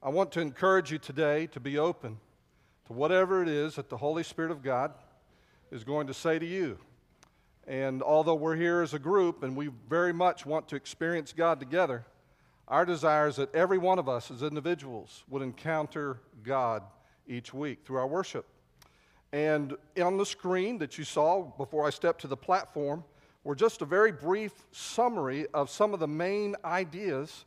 I want to encourage you today to be open to whatever it is that the Holy Spirit of God is going to say to you. And although we're here as a group and we very much want to experience God together, our desire is that every one of us as individuals would encounter God each week through our worship. And on the screen that you saw before I stepped to the platform were just a very brief summary of some of the main ideas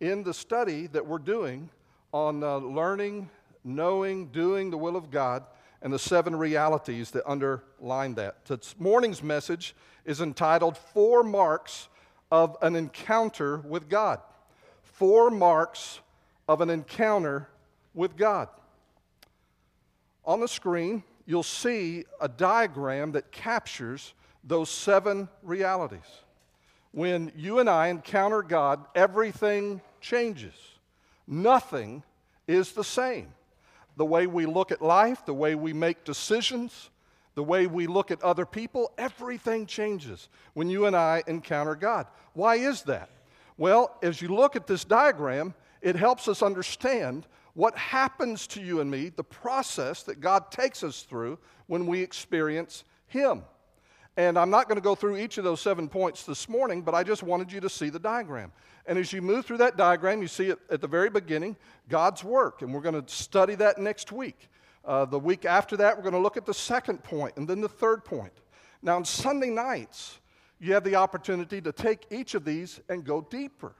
in the study that we're doing on uh, learning, knowing, doing the will of God and the seven realities that underline that. This morning's message is entitled Four Marks of an Encounter with God. Four Marks of an Encounter with God. On the screen, you'll see a diagram that captures those seven realities. When you and I encounter God, everything changes. Nothing is the same. The way we look at life, the way we make decisions, the way we look at other people, everything changes when you and I encounter God. Why is that? Well, as you look at this diagram, it helps us understand what happens to you and me, the process that God takes us through when we experience Him. And I'm not going to go through each of those seven points this morning, but I just wanted you to see the diagram. And as you move through that diagram, you see it at the very beginning God's work. And we're going to study that next week. Uh, the week after that, we're going to look at the second point and then the third point. Now, on Sunday nights, you have the opportunity to take each of these and go deeper.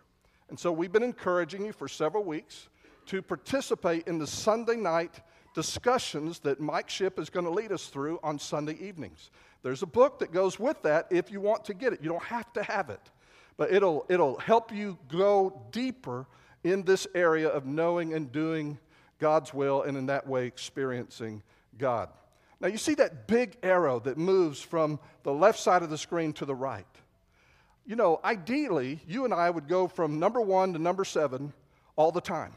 And so we've been encouraging you for several weeks to participate in the Sunday night discussions that Mike Ship is going to lead us through on Sunday evenings. There's a book that goes with that if you want to get it. You don't have to have it, but it'll, it'll help you go deeper in this area of knowing and doing God's will and in that way experiencing God. Now, you see that big arrow that moves from the left side of the screen to the right. You know, ideally, you and I would go from number one to number seven all the time.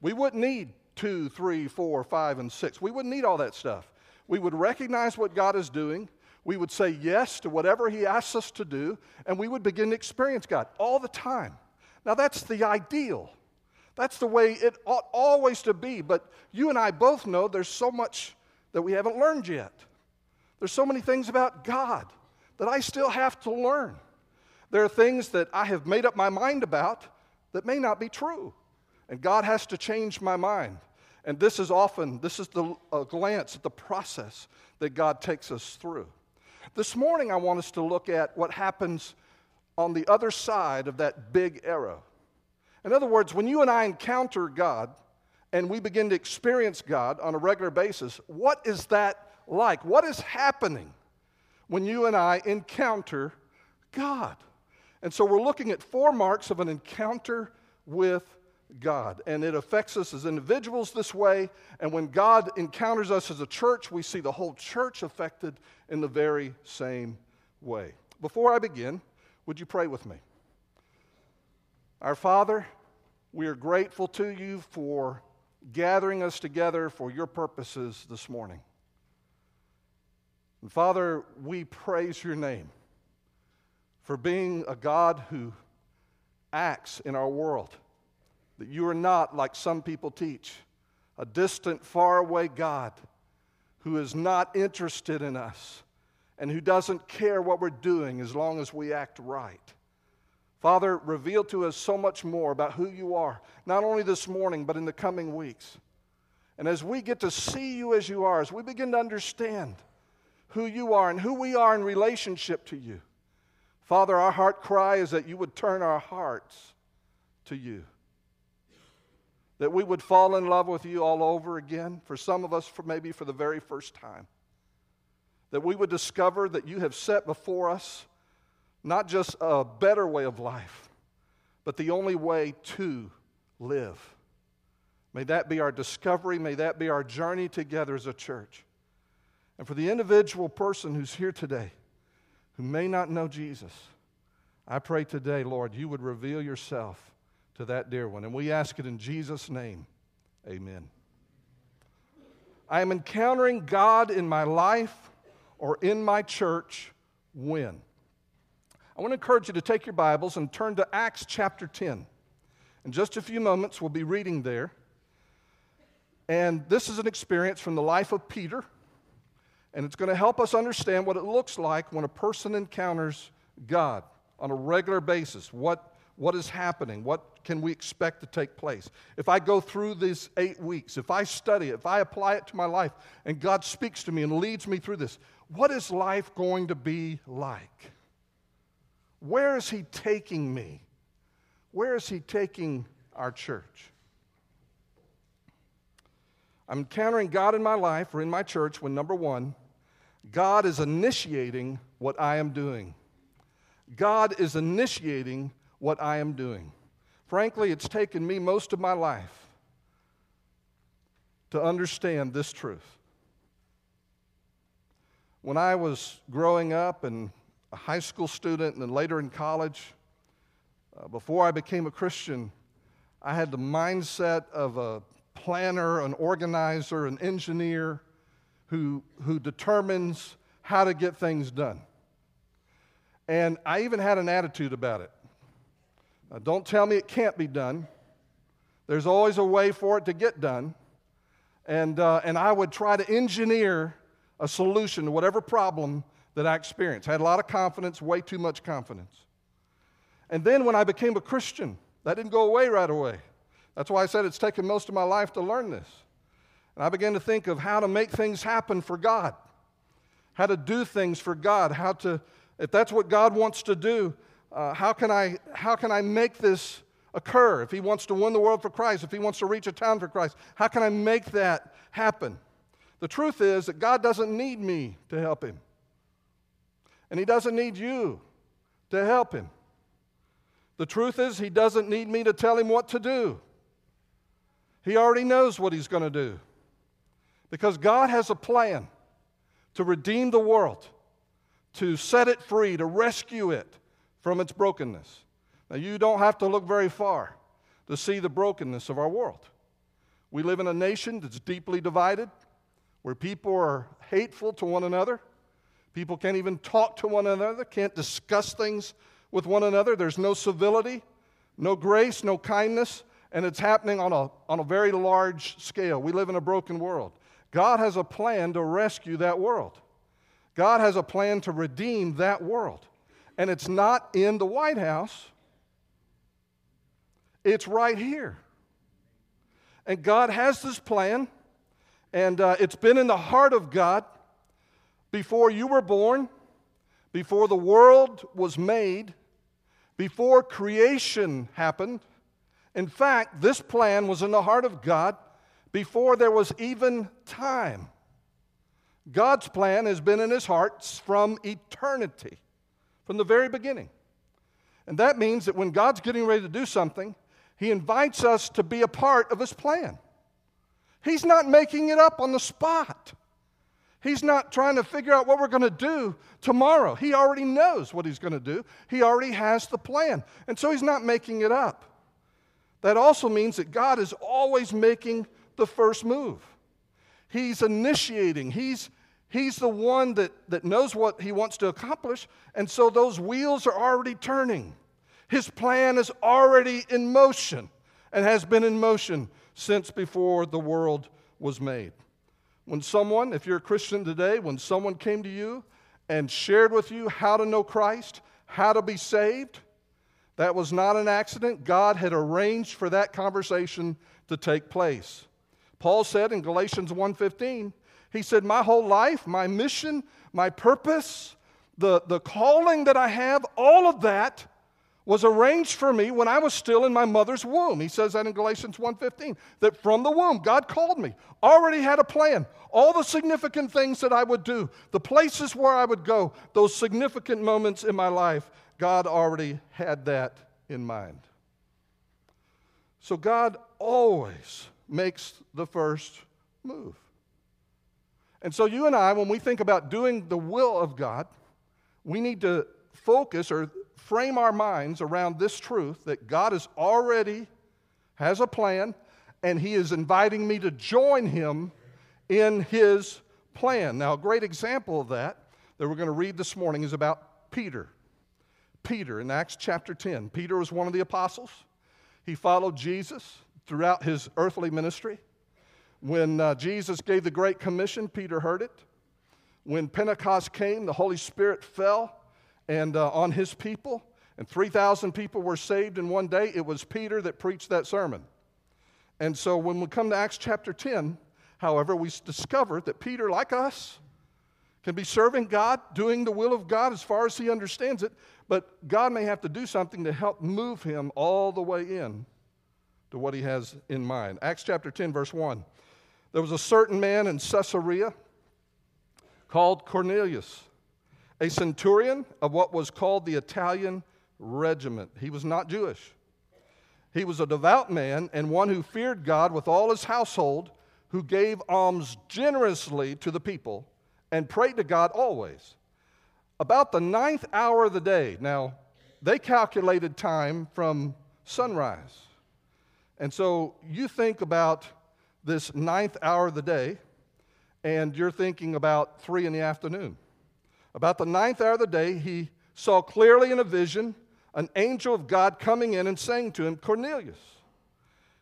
We wouldn't need two, three, four, five, and six. We wouldn't need all that stuff. We would recognize what God is doing. We would say yes to whatever He asks us to do, and we would begin to experience God all the time. Now, that's the ideal. That's the way it ought always to be. But you and I both know there's so much that we haven't learned yet. There's so many things about God that I still have to learn. There are things that I have made up my mind about that may not be true. And God has to change my mind. And this is often, this is the a glance at the process that God takes us through. This morning, I want us to look at what happens on the other side of that big arrow. In other words, when you and I encounter God and we begin to experience God on a regular basis, what is that like? What is happening when you and I encounter God? And so we're looking at four marks of an encounter with God. And it affects us as individuals this way. And when God encounters us as a church, we see the whole church affected in the very same way. Before I begin, would you pray with me? Our Father, we are grateful to you for gathering us together for your purposes this morning. And Father, we praise your name for being a God who acts in our world that you are not, like some people teach, a distant, faraway God who is not interested in us and who doesn't care what we're doing as long as we act right. Father, reveal to us so much more about who you are, not only this morning, but in the coming weeks. And as we get to see you as you are, as we begin to understand who you are and who we are in relationship to you, Father, our heart cry is that you would turn our hearts to you that we would fall in love with you all over again, for some of us, for maybe for the very first time. That we would discover that you have set before us not just a better way of life, but the only way to live. May that be our discovery. May that be our journey together as a church. And for the individual person who's here today who may not know Jesus, I pray today, Lord, you would reveal yourself to that dear one. And we ask it in Jesus' name. Amen. I am encountering God in my life or in my church when? I want to encourage you to take your Bibles and turn to Acts chapter 10. In just a few moments, we'll be reading there. And this is an experience from the life of Peter, and it's going to help us understand what it looks like when a person encounters God on a regular basis. What, what is happening? What can we expect to take place? If I go through these eight weeks, if I study if I apply it to my life, and God speaks to me and leads me through this, what is life going to be like? Where is He taking me? Where is He taking our church? I'm encountering God in my life or in my church when, number one, God is initiating what I am doing. God is initiating what I am doing. Frankly, it's taken me most of my life to understand this truth. When I was growing up and a high school student and then later in college, uh, before I became a Christian, I had the mindset of a planner, an organizer, an engineer who, who determines how to get things done. And I even had an attitude about it. Now, don't tell me it can't be done. There's always a way for it to get done. And, uh, and I would try to engineer a solution to whatever problem that I experienced. I had a lot of confidence, way too much confidence. And then when I became a Christian, that didn't go away right away. That's why I said it's taken most of my life to learn this. And I began to think of how to make things happen for God, how to do things for God, how to, if that's what God wants to do, uh, how, can I, how can I make this occur? If He wants to win the world for Christ, if He wants to reach a town for Christ, how can I make that happen? The truth is that God doesn't need me to help Him, and He doesn't need you to help Him. The truth is, He doesn't need me to tell Him what to do. He already knows what He's going to do. Because God has a plan to redeem the world, to set it free, to rescue it from its brokenness. Now, you don't have to look very far to see the brokenness of our world. We live in a nation that's deeply divided, where people are hateful to one another. People can't even talk to one another, can't discuss things with one another. There's no civility, no grace, no kindness, and it's happening on a, on a very large scale. We live in a broken world. God has a plan to rescue that world. God has a plan to redeem that world. And it's not in the White House, it's right here. And God has this plan, and uh, it's been in the heart of God before you were born, before the world was made, before creation happened. In fact, this plan was in the heart of God before there was even time. God's plan has been in his heart from eternity, from the very beginning. And that means that when God's getting ready to do something, he invites us to be a part of his plan. He's not making it up on the spot. He's not trying to figure out what we're going to do tomorrow. He already knows what he's going to do. He already has the plan. And so he's not making it up. That also means that God is always making the first move. He's initiating, he's, he's the one that, that knows what he wants to accomplish, and so those wheels are already turning. His plan is already in motion and has been in motion since before the world was made. When someone, if you're a Christian today, when someone came to you and shared with you how to know Christ, how to be saved, that was not an accident. God had arranged for that conversation to take place. Paul said in Galatians 1:15, he said, "My whole life, my mission, my purpose, the, the calling that I have, all of that was arranged for me when I was still in my mother's womb. He says that in Galatians 1:15 that from the womb God called me. Already had a plan. All the significant things that I would do, the places where I would go, those significant moments in my life, God already had that in mind. So God always makes the first move. And so, you and I, when we think about doing the will of God, we need to focus or frame our minds around this truth that God is already has a plan and he is inviting me to join him in his plan. Now, a great example of that that we're going to read this morning is about Peter. Peter in Acts chapter 10. Peter was one of the apostles. He followed Jesus throughout his earthly ministry. When uh, Jesus gave the Great Commission, Peter heard it. When Pentecost came, the Holy Spirit fell and uh, on his people, and 3,000 people were saved in one day. It was Peter that preached that sermon. And so when we come to Acts chapter 10, however, we discover that Peter, like us, can be serving God, doing the will of God as far as he understands it, but God may have to do something to help move him all the way in to what he has in mind. Acts chapter 10, verse 1. There was a certain man in Caesarea called Cornelius, a centurion of what was called the Italian regiment. He was not Jewish. He was a devout man and one who feared God with all his household, who gave alms generously to the people and prayed to God always. About the ninth hour of the day, now they calculated time from sunrise. And so you think about this ninth hour of the day, and you're thinking about three in the afternoon. About the ninth hour of the day, he saw clearly in a vision an angel of God coming in and saying to him, Cornelius.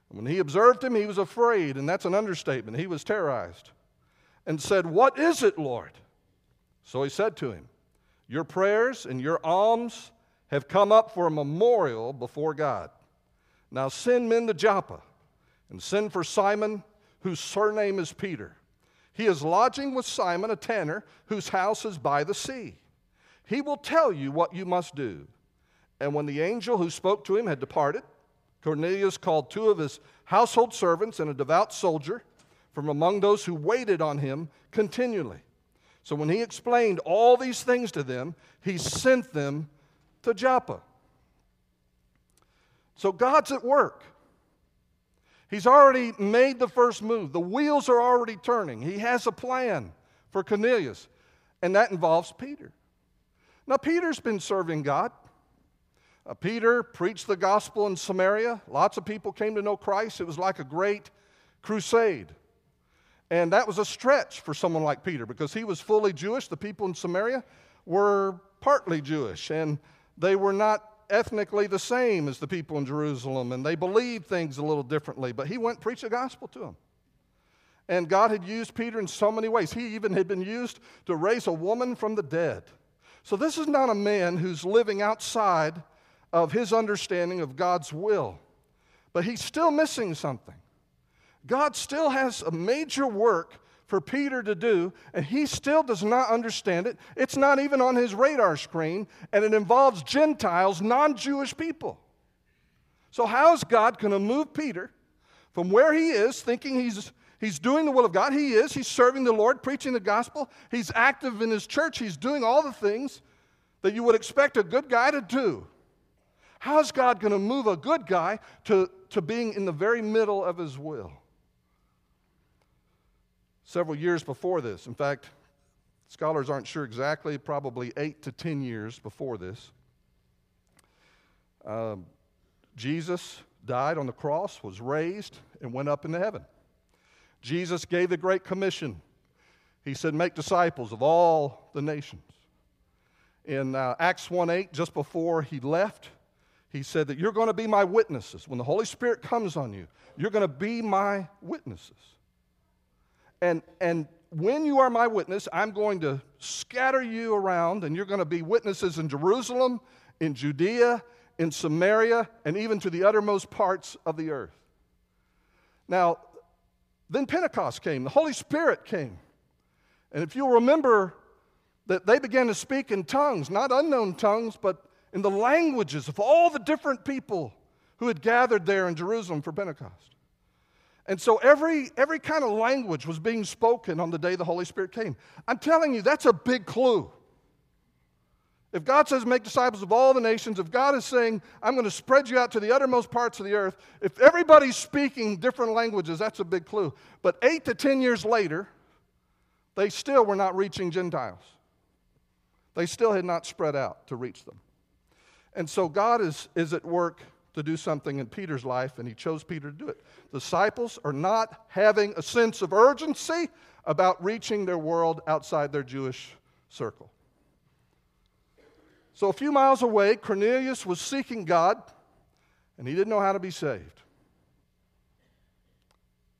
when he observed him, he was afraid, and that's an understatement. He was terrorized and said, What is it, Lord? So he said to him, Your prayers and your alms have come up for a memorial before God. Now send men to Joppa and send for Simon, whose surname is Peter. He is lodging with Simon, a tanner, whose house is by the sea. He will tell you what you must do. And when the angel who spoke to him had departed, Cornelius called two of his household servants and a devout soldier from among those who waited on him continually. So when he explained all these things to them, he sent them to Joppa. So God's at work. He's already made the first move. The wheels are already turning. He has a plan for Cornelius, and that involves Peter. Now, Peter's been serving God. Uh, Peter preached the gospel in Samaria. Lots of people came to know Christ. It was like a great crusade. And that was a stretch for someone like Peter because he was fully Jewish. The people in Samaria were partly Jewish, and they were not ethnically the same as the people in Jerusalem, and they believed things a little differently. But he went and preached the gospel to them. And God had used Peter in so many ways. He even had been used to raise a woman from the dead. So this is not a man who's living outside of his understanding of God's will, but he's still missing something. God still has a major work for Peter to do, and he still does not understand it. It's not even on his radar screen, and it involves Gentiles, non Jewish people. So, how is God going to move Peter from where he is, thinking he's, he's doing the will of God? He is. He's serving the Lord, preaching the gospel. He's active in his church. He's doing all the things that you would expect a good guy to do. How is God going to move a good guy to, to being in the very middle of his will? Several years before this. In fact, scholars aren't sure exactly, probably eight to ten years before this. Um, Jesus died on the cross, was raised, and went up into heaven. Jesus gave the Great Commission. He said, Make disciples of all the nations. In uh, Acts 1 8, just before he left, he said that you're going to be my witnesses. When the Holy Spirit comes on you, you're going to be my witnesses. And, and when you are my witness, I'm going to scatter you around, and you're going to be witnesses in Jerusalem, in Judea, in Samaria, and even to the uttermost parts of the earth. Now, then Pentecost came, the Holy Spirit came. And if you'll remember that they began to speak in tongues, not unknown tongues, but in the languages of all the different people who had gathered there in Jerusalem for Pentecost. And so every, every kind of language was being spoken on the day the Holy Spirit came. I'm telling you, that's a big clue. If God says, make disciples of all the nations, if God is saying, I'm going to spread you out to the uttermost parts of the earth, if everybody's speaking different languages, that's a big clue. But eight to ten years later, they still were not reaching Gentiles. They still had not spread out to reach them. And so God is, is at work to do something in Peter's life, and he chose Peter to do it. Disciples are not having a sense of urgency about reaching their world outside their Jewish circle. So, a few miles away, Cornelius was seeking God, and he didn't know how to be saved.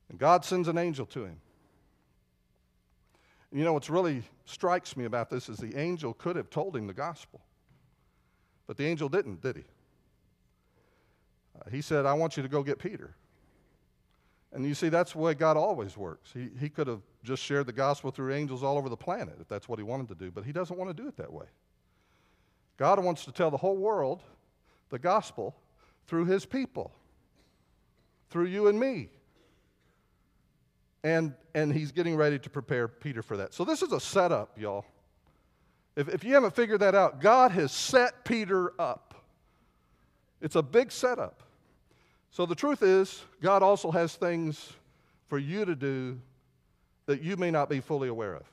And God sends an angel to him. You know, what's really strikes me about this is the angel could have told him the gospel, but the angel didn't, did he? He said, I want you to go get Peter. And you see, that's the way God always works. He, he could have just shared the gospel through angels all over the planet if that's what he wanted to do, but he doesn't want to do it that way. God wants to tell the whole world the gospel through his people, through you and me. And, and he's getting ready to prepare Peter for that. So, this is a setup, y'all. If, if you haven't figured that out, God has set Peter up. It's a big setup. So, the truth is, God also has things for you to do that you may not be fully aware of.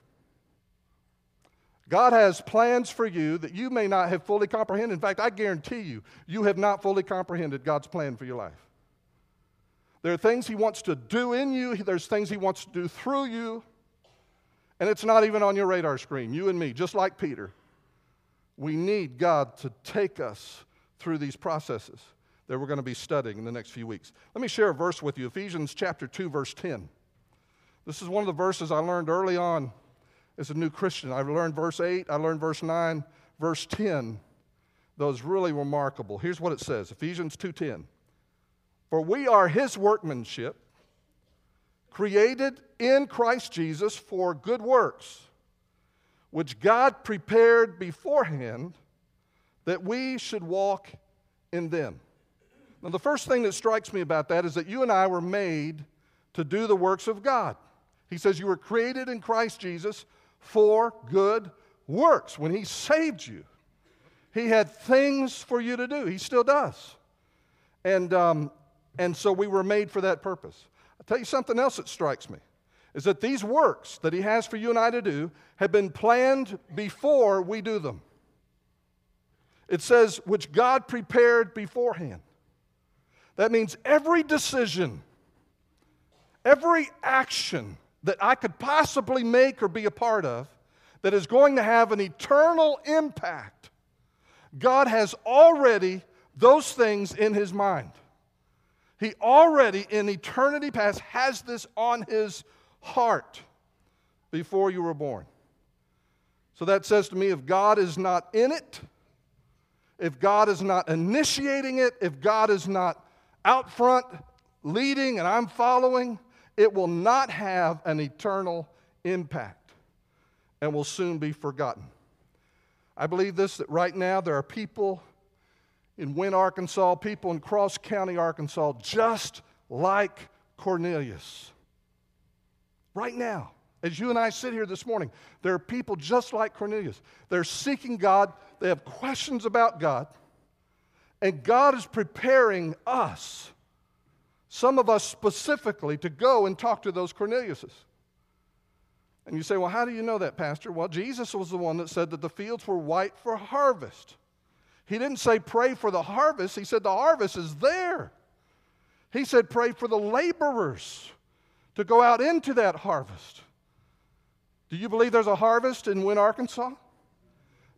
God has plans for you that you may not have fully comprehended. In fact, I guarantee you, you have not fully comprehended God's plan for your life. There are things He wants to do in you, there's things He wants to do through you, and it's not even on your radar screen. You and me, just like Peter, we need God to take us through these processes that we're going to be studying in the next few weeks. Let me share a verse with you Ephesians chapter 2, verse 10. This is one of the verses I learned early on as a new Christian. I learned verse 8, I learned verse 9, verse 10. Those really remarkable. Here's what it says Ephesians 2:10. For we are his workmanship, created in Christ Jesus for good works, which God prepared beforehand that we should walk in them. Now, the first thing that strikes me about that is that you and I were made to do the works of God. He says you were created in Christ Jesus for good works. When He saved you, He had things for you to do. He still does. And, um, and so we were made for that purpose. I'll tell you something else that strikes me is that these works that He has for you and I to do have been planned before we do them. It says, which God prepared beforehand. That means every decision, every action that I could possibly make or be a part of that is going to have an eternal impact, God has already those things in His mind. He already, in eternity past, has this on His heart before you were born. So that says to me if God is not in it, if God is not initiating it, if God is not out front leading and I'm following, it will not have an eternal impact and will soon be forgotten. I believe this that right now there are people in Wynne, Arkansas, people in Cross County, Arkansas, just like Cornelius. Right now, as you and I sit here this morning, there are people just like Cornelius. They're seeking God, they have questions about God, and God is preparing us some of us specifically, to go and talk to those Corneliuses. And you say, well, how do you know that, Pastor? Well, Jesus was the one that said that the fields were white for harvest. He didn't say pray for the harvest, he said the harvest is there. He said pray for the laborers to go out into that harvest. Do you believe there's a harvest in Wynne, Arkansas?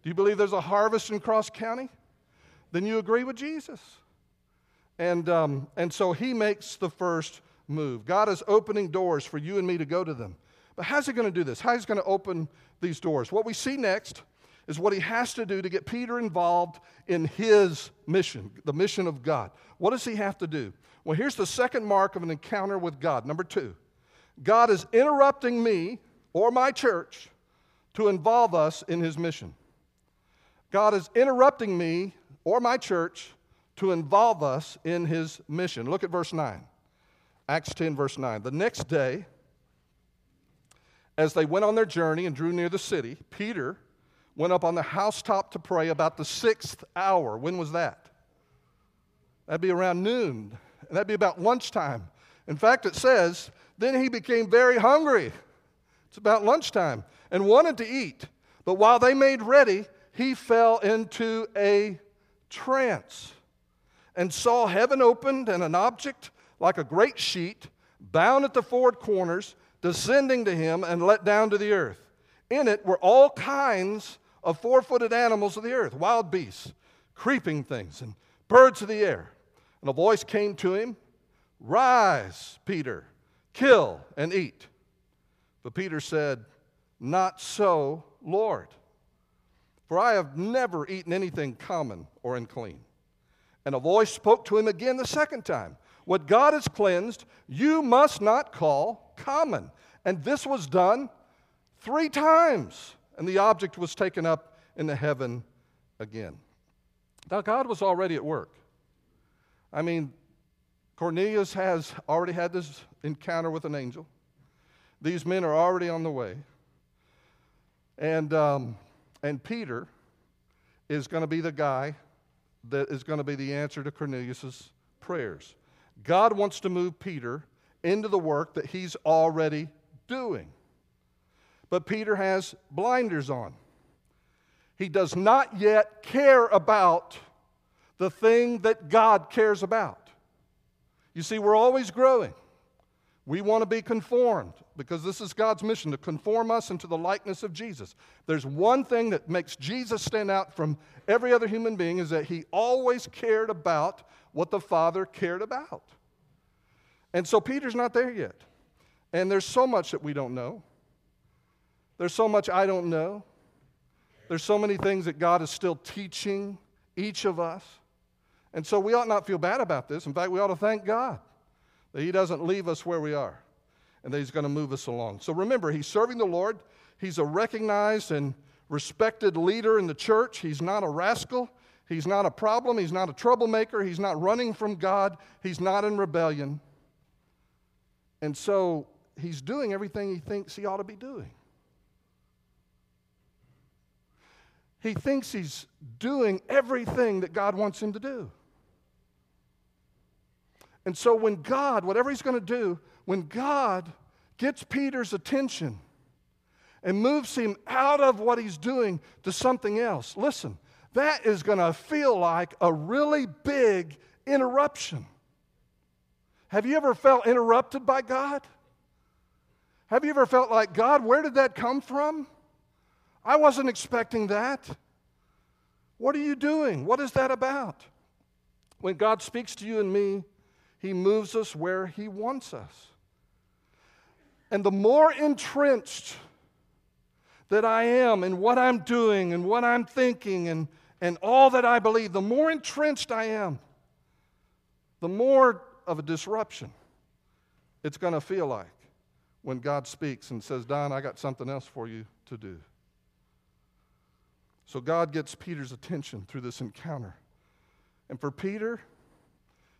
Do you believe there's a harvest in Cross County? Then you agree with Jesus. And, um, and so he makes the first move. God is opening doors for you and me to go to them. But how's he going to do this? How's he going to open these doors? What we see next is what he has to do to get Peter involved in his mission, the mission of God. What does he have to do? Well, here's the second mark of an encounter with God. Number two, God is interrupting me or my church to involve us in his mission. God is interrupting me or my church to involve us in his mission. Look at verse 9. Acts 10, verse 9. The next day, as they went on their journey and drew near the city, Peter went up on the housetop to pray about the sixth hour. When was that? That'd be around noon, and that'd be about lunchtime. In fact, it says, then he became very hungry. It's about lunchtime, and wanted to eat. But while they made ready, he fell into a trance and saw heaven opened and an object like a great sheet bound at the four corners descending to him and let down to the earth. In it were all kinds of four footed animals of the earth, wild beasts, creeping things, and birds of the air. And a voice came to him Rise, Peter, kill and eat. But Peter said, Not so, Lord. For I have never eaten anything common or unclean. And a voice spoke to him again the second time What God has cleansed, you must not call common. And this was done three times. And the object was taken up into heaven again. Now, God was already at work. I mean, Cornelius has already had this encounter with an angel. These men are already on the way. And, um, and Peter is going to be the guy that is going to be the answer to Cornelius' prayers. God wants to move Peter into the work that he's already doing. But Peter has blinders on. He does not yet care about the thing that God cares about. You see, we're always growing. We want to be conformed because this is God's mission to conform us into the likeness of Jesus. There's one thing that makes Jesus stand out from every other human being is that he always cared about what the Father cared about. And so Peter's not there yet. And there's so much that we don't know. There's so much I don't know. There's so many things that God is still teaching each of us. And so we ought not feel bad about this. In fact, we ought to thank God that He doesn't leave us where we are and that He's going to move us along. So remember, He's serving the Lord. He's a recognized and respected leader in the church. He's not a rascal. He's not a problem. He's not a troublemaker. He's not running from God. He's not in rebellion. And so he's doing everything he thinks he ought to be doing. He thinks he's doing everything that God wants him to do. And so when God, whatever he's going to do, when God gets Peter's attention and moves him out of what he's doing to something else, listen, that is going to feel like a really big interruption. Have you ever felt interrupted by God? Have you ever felt like, God, where did that come from? I wasn't expecting that. What are you doing? What is that about? When God speaks to you and me, He moves us where He wants us. And the more entrenched that I am in what I'm doing and what I'm thinking and, and all that I believe, the more entrenched I am, the more of a disruption it's going to feel like when God speaks and says, Don, I got something else for you to do. So God gets Peter's attention through this encounter. And for Peter,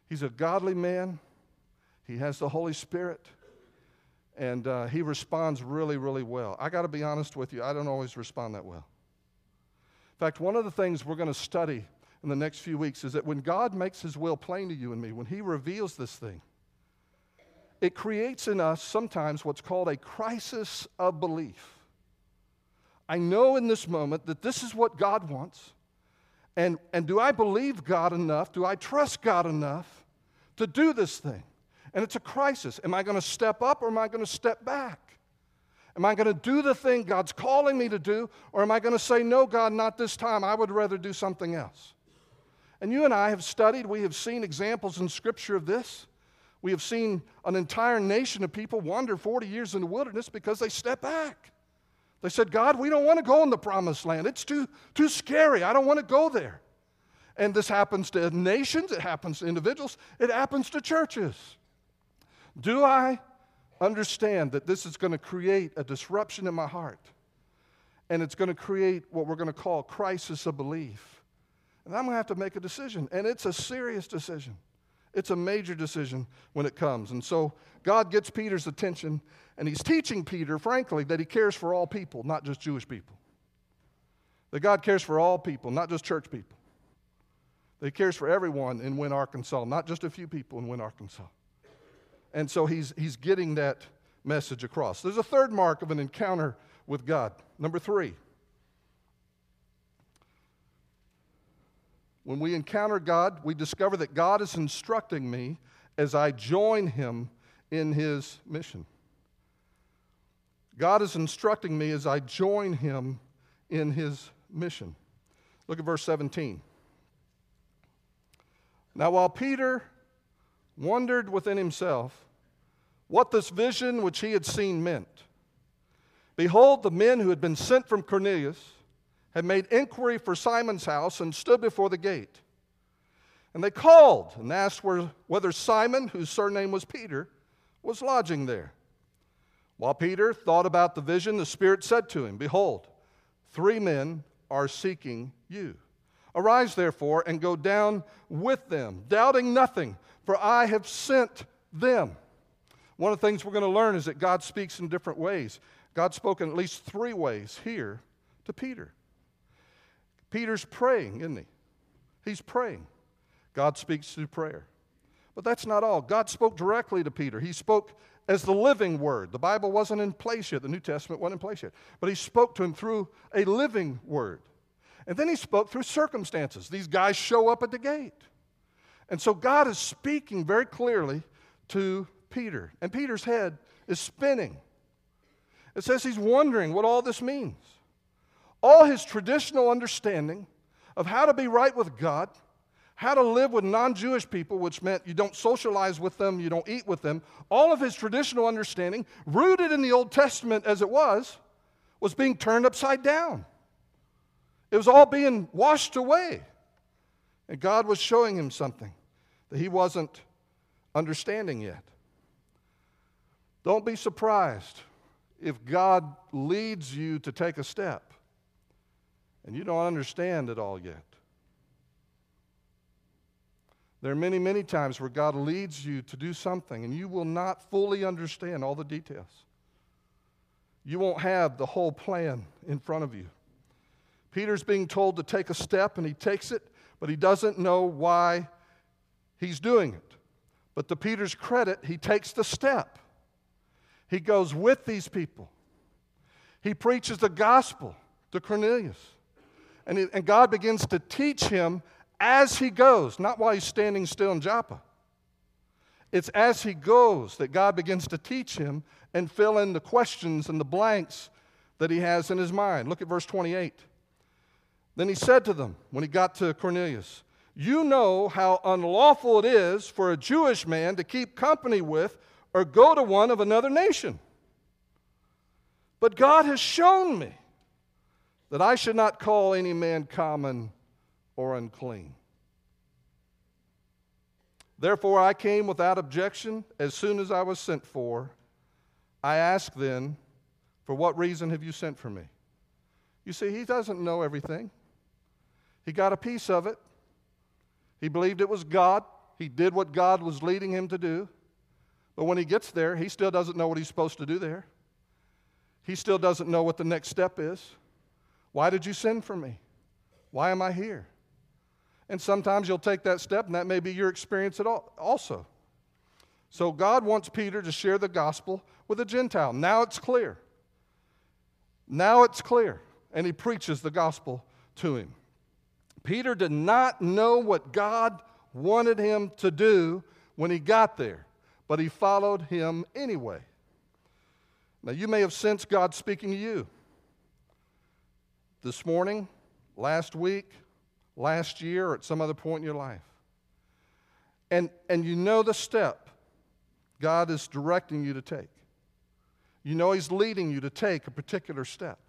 he's a godly man, he has the Holy Spirit, and uh, he responds really, really well. I got to be honest with you, I don't always respond that well. In fact, one of the things we're going to study in the next few weeks is that when God makes his will plain to you and me, when he reveals this thing, it creates in us sometimes what's called a crisis of belief. I know in this moment that this is what God wants. And, and do I believe God enough? Do I trust God enough to do this thing? And it's a crisis. Am I going to step up or am I going to step back? Am I going to do the thing God's calling me to do, or am I going to say, No, God, not this time. I would rather do something else? And you and I have studied, we have seen examples in Scripture of this. We have seen an entire nation of people wander 40 years in the wilderness because they step back. They said, God, we don't want to go in the promised land. It's too, too scary. I don't want to go there. And this happens to nations, it happens to individuals, it happens to churches. Do I understand that this is going to create a disruption in my heart? And it's going to create what we're going to call crisis of belief. And I'm going to have to make a decision. And it's a serious decision. It's a major decision when it comes. And so God gets Peter's attention, and he's teaching Peter, frankly, that he cares for all people, not just Jewish people. That God cares for all people, not just church people. He cares for everyone in Wynne, Arkansas, not just a few people in Wynne, Arkansas. And so he's, he's getting that message across. There's a third mark of an encounter with God. Number three. When we encounter God, we discover that God is instructing me as I join Him in His mission. God is instructing me as I join Him in His mission. Look at verse 17. Now, while Peter wondered within himself what this vision which he had seen meant, behold, the men who had been sent from Cornelius had made inquiry for Simon's house and stood before the gate. And they called and asked where, whether Simon, whose surname was Peter, was lodging there. While Peter thought about the vision, the Spirit said to him, Behold, three men are seeking you. Arise, therefore, and go down with them, doubting nothing, for I have sent them. One of the things we're going to learn is that God speaks in different ways. God spoke in at least three ways here to Peter. Peter's praying, isn't he? He's praying. God speaks through prayer. But that's not all. God spoke directly to Peter. He spoke as the living word. The Bible wasn't in place yet, the New Testament wasn't in place yet. But he spoke to him through a living word. And then he spoke through circumstances. These guys show up at the gate. And so God is speaking very clearly to Peter. And Peter's head is spinning. It says he's wondering what all this means. All his traditional understanding of how to be right with God how to live with non Jewish people, which meant you don't socialize with them, you don't eat with them, all of his traditional understanding, rooted in the Old Testament as it was, was being turned upside down. It was all being washed away. And God was showing him something that he wasn't understanding yet. Don't be surprised if God leads you to take a step and you don't understand it all yet. There are many, many times where God leads you to do something and you will not fully understand all the details. You won't have the whole plan in front of you. Peter's being told to take a step and he takes it, but he doesn't know why he's doing it. But to Peter's credit, he takes the step. He goes with these people. He preaches the gospel to Cornelius. And, he, and God begins to teach him as he goes, not while he's standing still in Joppa. It's as he goes that God begins to teach him and fill in the questions and the blanks that he has in his mind. Look at verse 28. Then he said to them, when he got to Cornelius, You know how unlawful it is for a Jewish man to keep company with or go to one of another nation. But God has shown me that I should not call any man common or unclean. Therefore, I came without objection as soon as I was sent for. I asked then, For what reason have you sent for me? You see, he doesn't know everything. He got a piece of it. He believed it was God. He did what God was leading him to do. But when he gets there, he still doesn't know what he's supposed to do there. He still doesn't know what the next step is. Why did you send for me? Why am I here? And sometimes you'll take that step, and that may be your experience at all, also. So God wants Peter to share the gospel with a Gentile. Now it's clear. Now it's clear. And he preaches the gospel to him. Peter did not know what God wanted him to do when he got there, but he followed him anyway. Now, you may have sensed God speaking to you this morning, last week, last year or at some other point in your life. And, and you know the step God is directing you to take. You know He's leading you to take a particular step.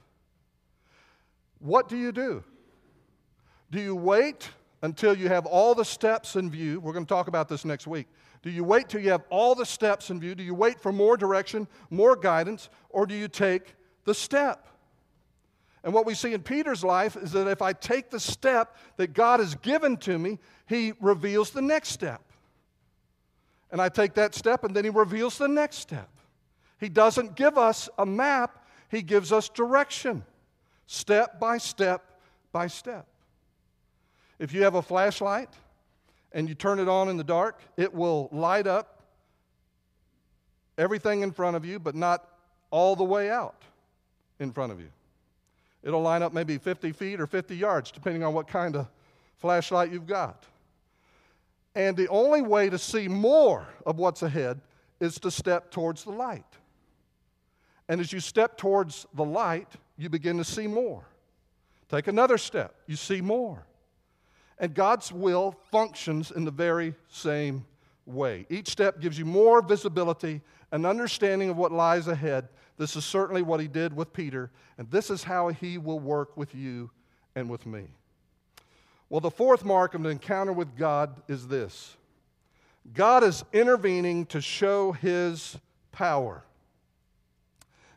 What do you do? Do you wait until you have all the steps in view? We're going to talk about this next week. Do you wait till you have all the steps in view? Do you wait for more direction, more guidance, or do you take the step? And what we see in Peter's life is that if I take the step that God has given to me, he reveals the next step. And I take that step, and then he reveals the next step. He doesn't give us a map, he gives us direction, step by step by step. If you have a flashlight and you turn it on in the dark, it will light up everything in front of you, but not all the way out in front of you. It'll line up maybe 50 feet or 50 yards, depending on what kind of flashlight you've got. And the only way to see more of what's ahead is to step towards the light. And as you step towards the light, you begin to see more. Take another step, you see more. And God's will functions in the very same way. Each step gives you more visibility and understanding of what lies ahead. This is certainly what he did with Peter, and this is how he will work with you and with me. Well, the fourth mark of an encounter with God is this God is intervening to show his power.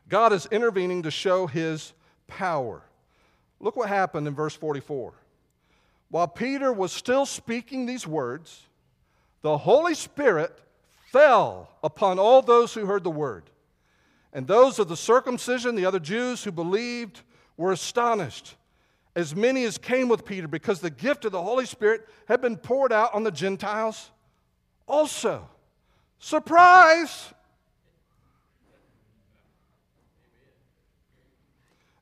God is intervening to show his power. Look what happened in verse 44. While Peter was still speaking these words, the Holy Spirit fell upon all those who heard the word. And those of the circumcision, the other Jews who believed, were astonished, as many as came with Peter, because the gift of the Holy Spirit had been poured out on the Gentiles also. Surprise!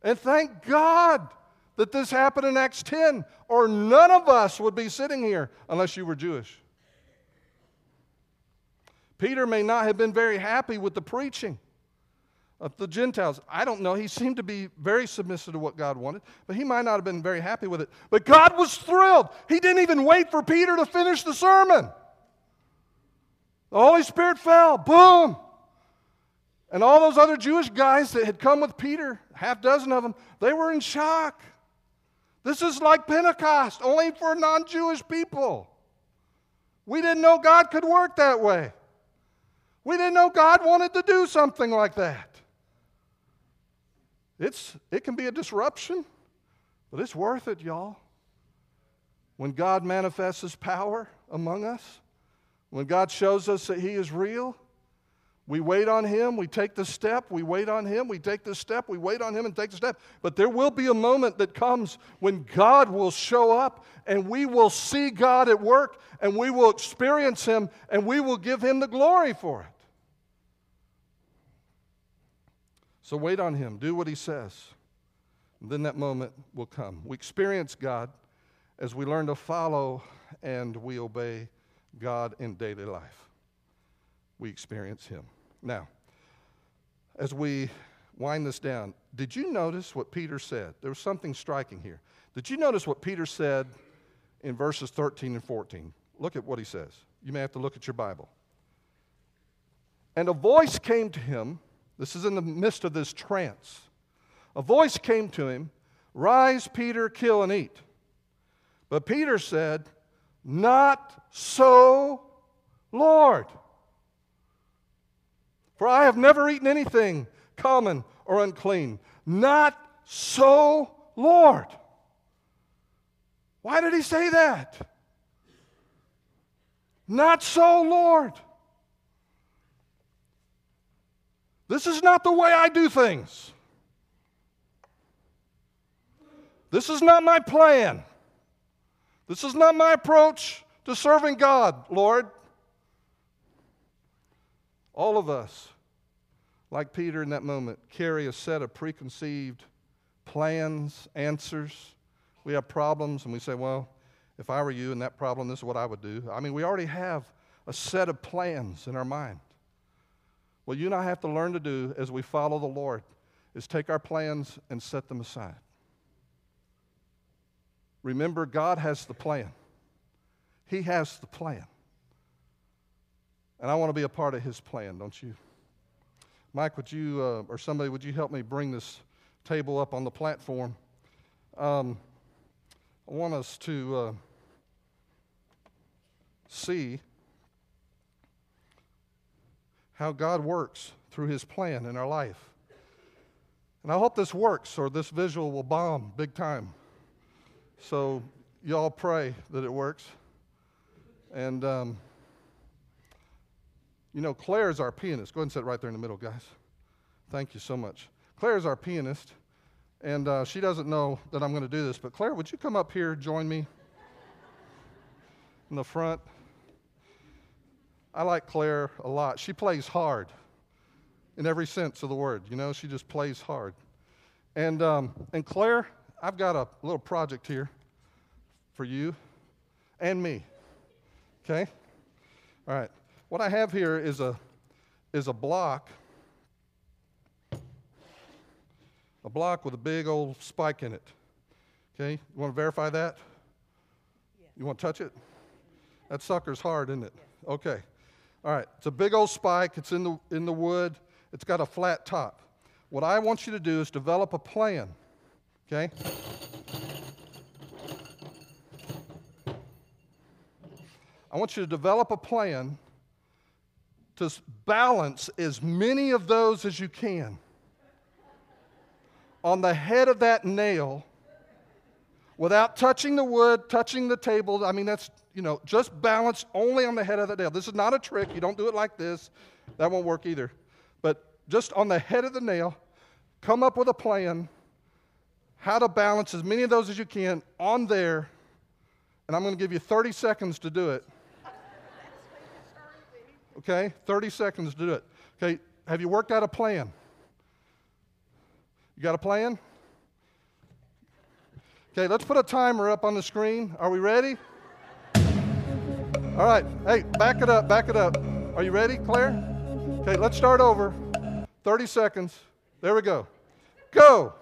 And thank God that this happened in Acts 10, or none of us would be sitting here unless you were Jewish. Peter may not have been very happy with the preaching of the Gentiles. I don't know. He seemed to be very submissive to what God wanted, but he might not have been very happy with it. But God was thrilled. He didn't even wait for Peter to finish the sermon. The Holy Spirit fell. Boom. And all those other Jewish guys that had come with Peter, half dozen of them, they were in shock. This is like Pentecost, only for non Jewish people. We didn't know God could work that way. We didn't know God wanted to do something like that. It's, it can be a disruption, but it's worth it, y'all. When God manifests His power among us, when God shows us that He is real, we wait on Him, we take the step, we wait on Him, we take the step, we wait on Him and take the step. But there will be a moment that comes when God will show up and we will see God at work and we will experience Him and we will give Him the glory for it. So wait on Him, do what He says. And then that moment will come. We experience God as we learn to follow and we obey God in daily life we experience Him. Now, as we wind this down, did you notice what Peter said? There was something striking here. Did you notice what Peter said in verses 13 and 14? Look at what he says. You may have to look at your Bible. And a voice came to him. This is in the midst of this trance. A voice came to him Rise, Peter, kill and eat. But Peter said, Not so, Lord. For I have never eaten anything common or unclean. Not so, Lord. Why did he say that? Not so, Lord. This is not the way I do things. This is not my plan. This is not my approach to serving God, Lord. All of us, like Peter in that moment, carry a set of preconceived plans, answers. We have problems, and we say, well, if I were you and that problem, this is what I would do. I mean, we already have a set of plans in our mind. What you and I have to learn to do as we follow the Lord is take our plans and set them aside. Remember, God has the plan. He has the plan. And I want to be a part of his plan, don't you? Mike, would you, uh, or somebody, would you help me bring this table up on the platform? Um, I want us to uh, see how God works through his plan in our life. And I hope this works, or this visual will bomb big time. So, y'all pray that it works. And, um, you know, Claire is our pianist. Go ahead and sit right there in the middle, guys. Thank you so much. Claire is our pianist, and uh, she doesn't know that I'm going to do this, but Claire, would you come up here, join me in the front? I like Claire a lot. She plays hard in every sense of the word. You know, she just plays hard. And, um, and Claire, I've got a little project here for you and me. Okay? All right. What I have here is a, is a block, a block with a big old spike in it. Okay, you want to verify that? You want to touch it? That sucker's hard, isn't it? Okay. All right. It's a big old spike. It's in the, in the wood. It's got a flat top. What I want you to do is develop a plan. Okay? I want you to develop a plan to balance as many of those as you can on the head of that nail without touching the wood, touching the table. I mean, that's, you know, just balance only on the head of the nail. This is not a trick. You don't do it like this. That won't work either. But just on the head of the nail, come up with a plan how to balance as many of those as you can on there. And I'm going to give you 30 seconds to do it. Okay? 30 seconds to do it. Okay? Have you worked out a plan? You got a plan? Okay, let's put a timer up on the screen. Are we ready? All right. Hey, back it up, back it up. Are you ready, Claire? Okay, let's start over. 30 seconds. There we go. Go.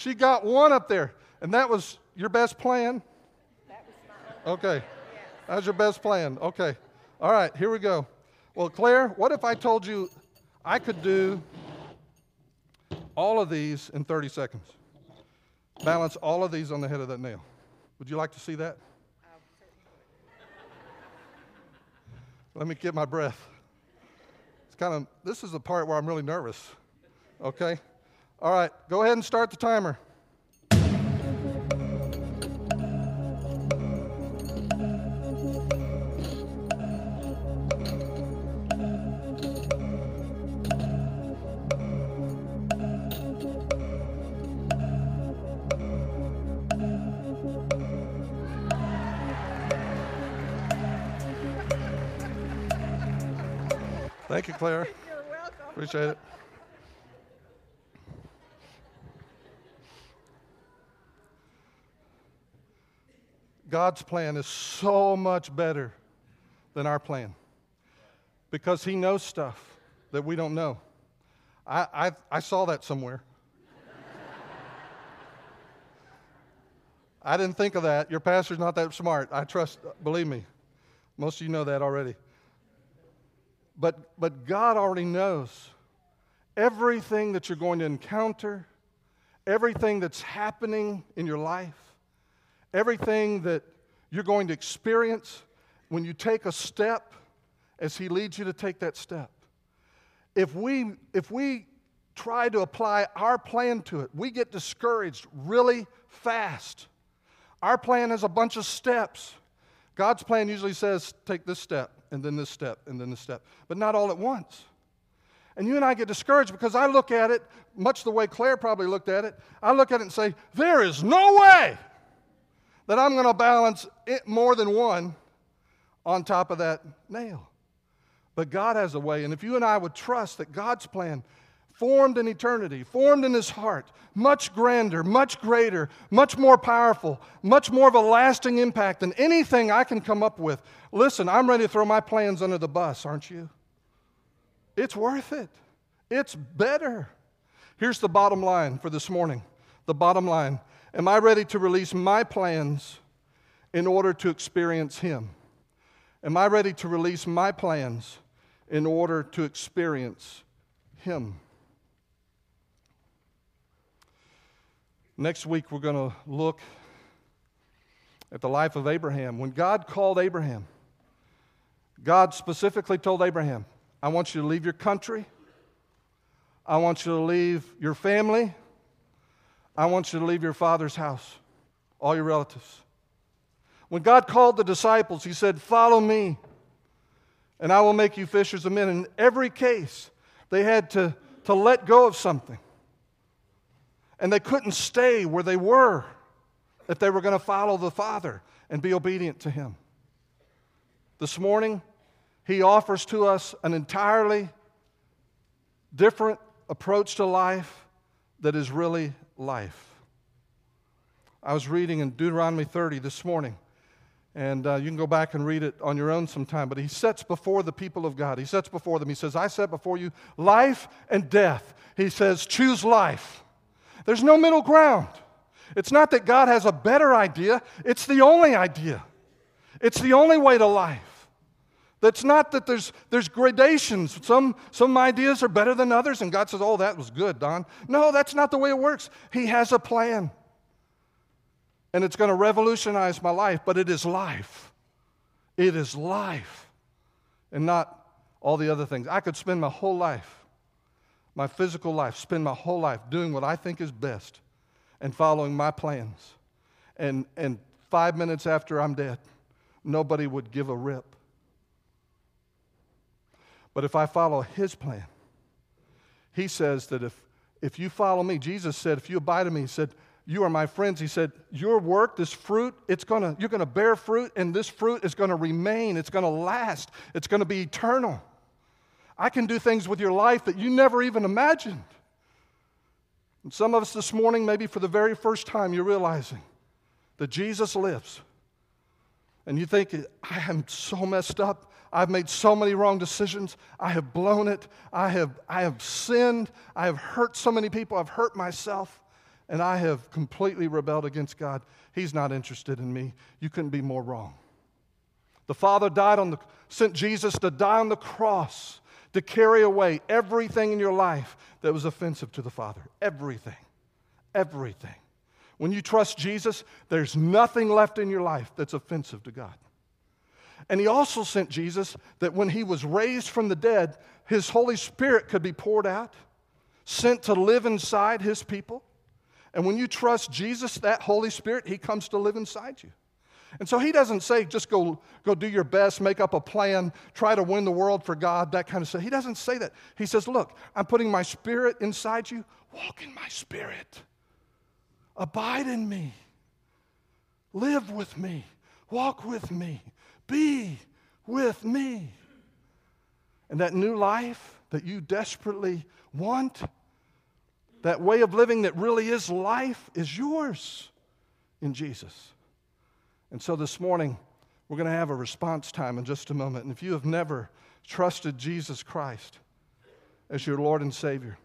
She got one up there. And that was your best plan? That was Okay. That was your best plan. Okay. All right, here we go. Well, Claire, what if I told you I could do all of these in 30 seconds? Balance all of these on the head of that nail. Would you like to see that? Oh, Let me get my breath. It's kind of, this is the part where I'm really nervous. Okay? All right, go ahead and start the timer. Thank you, Claire. You're welcome. Appreciate it. God's plan is so much better than our plan because He knows stuff that we don't know. I, I, I saw that somewhere. I didn't think of that. Your pastor's not that smart. I trust, believe me. Most of you know that already. But, but God already knows everything that you're going to encounter, everything that's happening in your life, everything that you're going to experience when you take a step as He leads you to take that step. If we, if we try to apply our plan to it, we get discouraged really fast. Our plan has a bunch of steps. God's plan usually says, take this step, and then this step, and then this step, but not all at once. And you and I get discouraged because I look at it much the way Claire probably looked at it. I look at it and say, there is no way that I'm going to balance more than one on top of that nail. But God has a way, and if you and I would trust that God's plan formed in eternity, formed in his heart, much grander, much greater, much more powerful, much more of a lasting impact than anything I can come up with. Listen, I'm ready to throw my plans under the bus, aren't you? It's worth it. It's better. Here's the bottom line for this morning. The bottom line Am I ready to release my plans in order to experience Him? Am I ready to release my plans in order to experience Him? Next week, we're going to look at the life of Abraham. When God called Abraham, God specifically told Abraham, I want you to leave your country, I want you to leave your family, I want you to leave your father's house, all your relatives. When God called the disciples, He said, Follow me, and I will make you fishers of men. In every case, they had to, to let go of something and they couldn't stay where they were. if they were going to follow the Father and be obedient to Him. This morning, He offers to us an entirely different approach to life that is really life. I was reading in Deuteronomy 30 this morning, and uh, you can go back and read it on your own sometime. But he sets before the people of God, he sets before them, he says, I set before you life and death. He says, choose life. There's no middle ground. It's not that God has a better idea, it's the only idea. It's the only way to life. That's not that there's, there's gradations. Some, some ideas are better than others, and God says, Oh, that was good, Don. No, that's not the way it works. He has a plan. And it's going to revolutionize my life, but it is life. It is life, and not all the other things. I could spend my whole life, my physical life, spend my whole life doing what I think is best and following my plans. And, and five minutes after I'm dead, nobody would give a rip. But if I follow his plan, he says that if, if you follow me, Jesus said, if you abide in me, he said, you are my friends. He said, Your work, this fruit, it's gonna, you're to bear fruit, and this fruit is to remain. It's to last. It's to be eternal. I can do things with your life that you never even imagined. And some of us this morning, maybe for the very first time, you're realizing that Jesus lives. And you think, I am so messed up. I've made so many wrong decisions. I have blown it. I have, I have sinned. I have hurt so many people. I've hurt myself. And I have completely rebelled against God. He's not interested in me. You couldn't be more wrong. The Father died on the, sent Jesus to die on the cross to carry away everything in your life that was offensive to the Father. Everything. Everything. When you trust Jesus, there's nothing left in your life that's offensive to God. And he also sent Jesus that when he was raised from the dead, his Holy Spirit could be poured out, sent to live inside his people. And when you trust Jesus, that Holy Spirit, he comes to live inside you. And so he doesn't say, just go, go do your best, make up a plan, try to win the world for God, that kind of stuff. He doesn't say that. He says, look, I'm putting my spirit inside you. Walk in my spirit. Abide in me. Live with me. Walk with me. Be with me. And that new life that you desperately want, that way of living that really is life, is yours in Jesus. And so this morning, we're going to have a response time in just a moment. And if you have never trusted Jesus Christ as your Lord and Savior,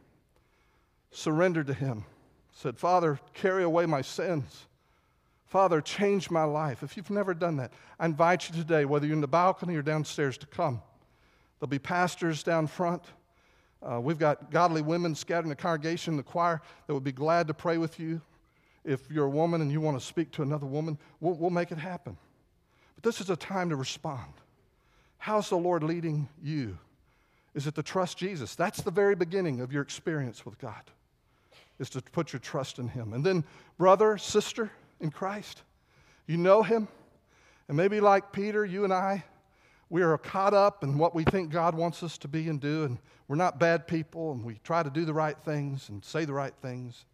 surrendered to Him, said, Father, carry away my sins Father, change my life. If you've never done that, I invite you today, whether you're in the balcony or downstairs, to come. There'll be pastors down front. Uh, we've got godly women scattered in the congregation, the choir, that would be glad to pray with you. If you're a woman and you want to speak to another woman, we'll, we'll make it happen. But this is a time to respond. How's the Lord leading you? Is it to trust Jesus? That's the very beginning of your experience with God, is to put your trust in Him. And then, brother, sister, in Christ. You know Him. And maybe like Peter, you and I, we are caught up in what we think God wants us to be and do, and we're not bad people, and we try to do the right things and say the right things.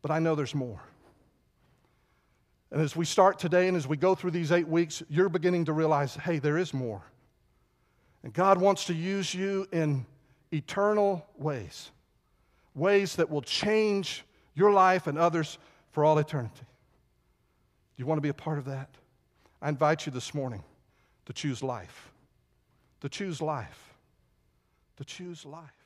But I know there's more. And as we start today and as we go through these eight weeks, you're beginning to realize hey, there is more. And God wants to use you in eternal ways, ways that will change your life and others for all eternity. Do you want to be a part of that? I invite you this morning to choose life. To choose life. To choose life.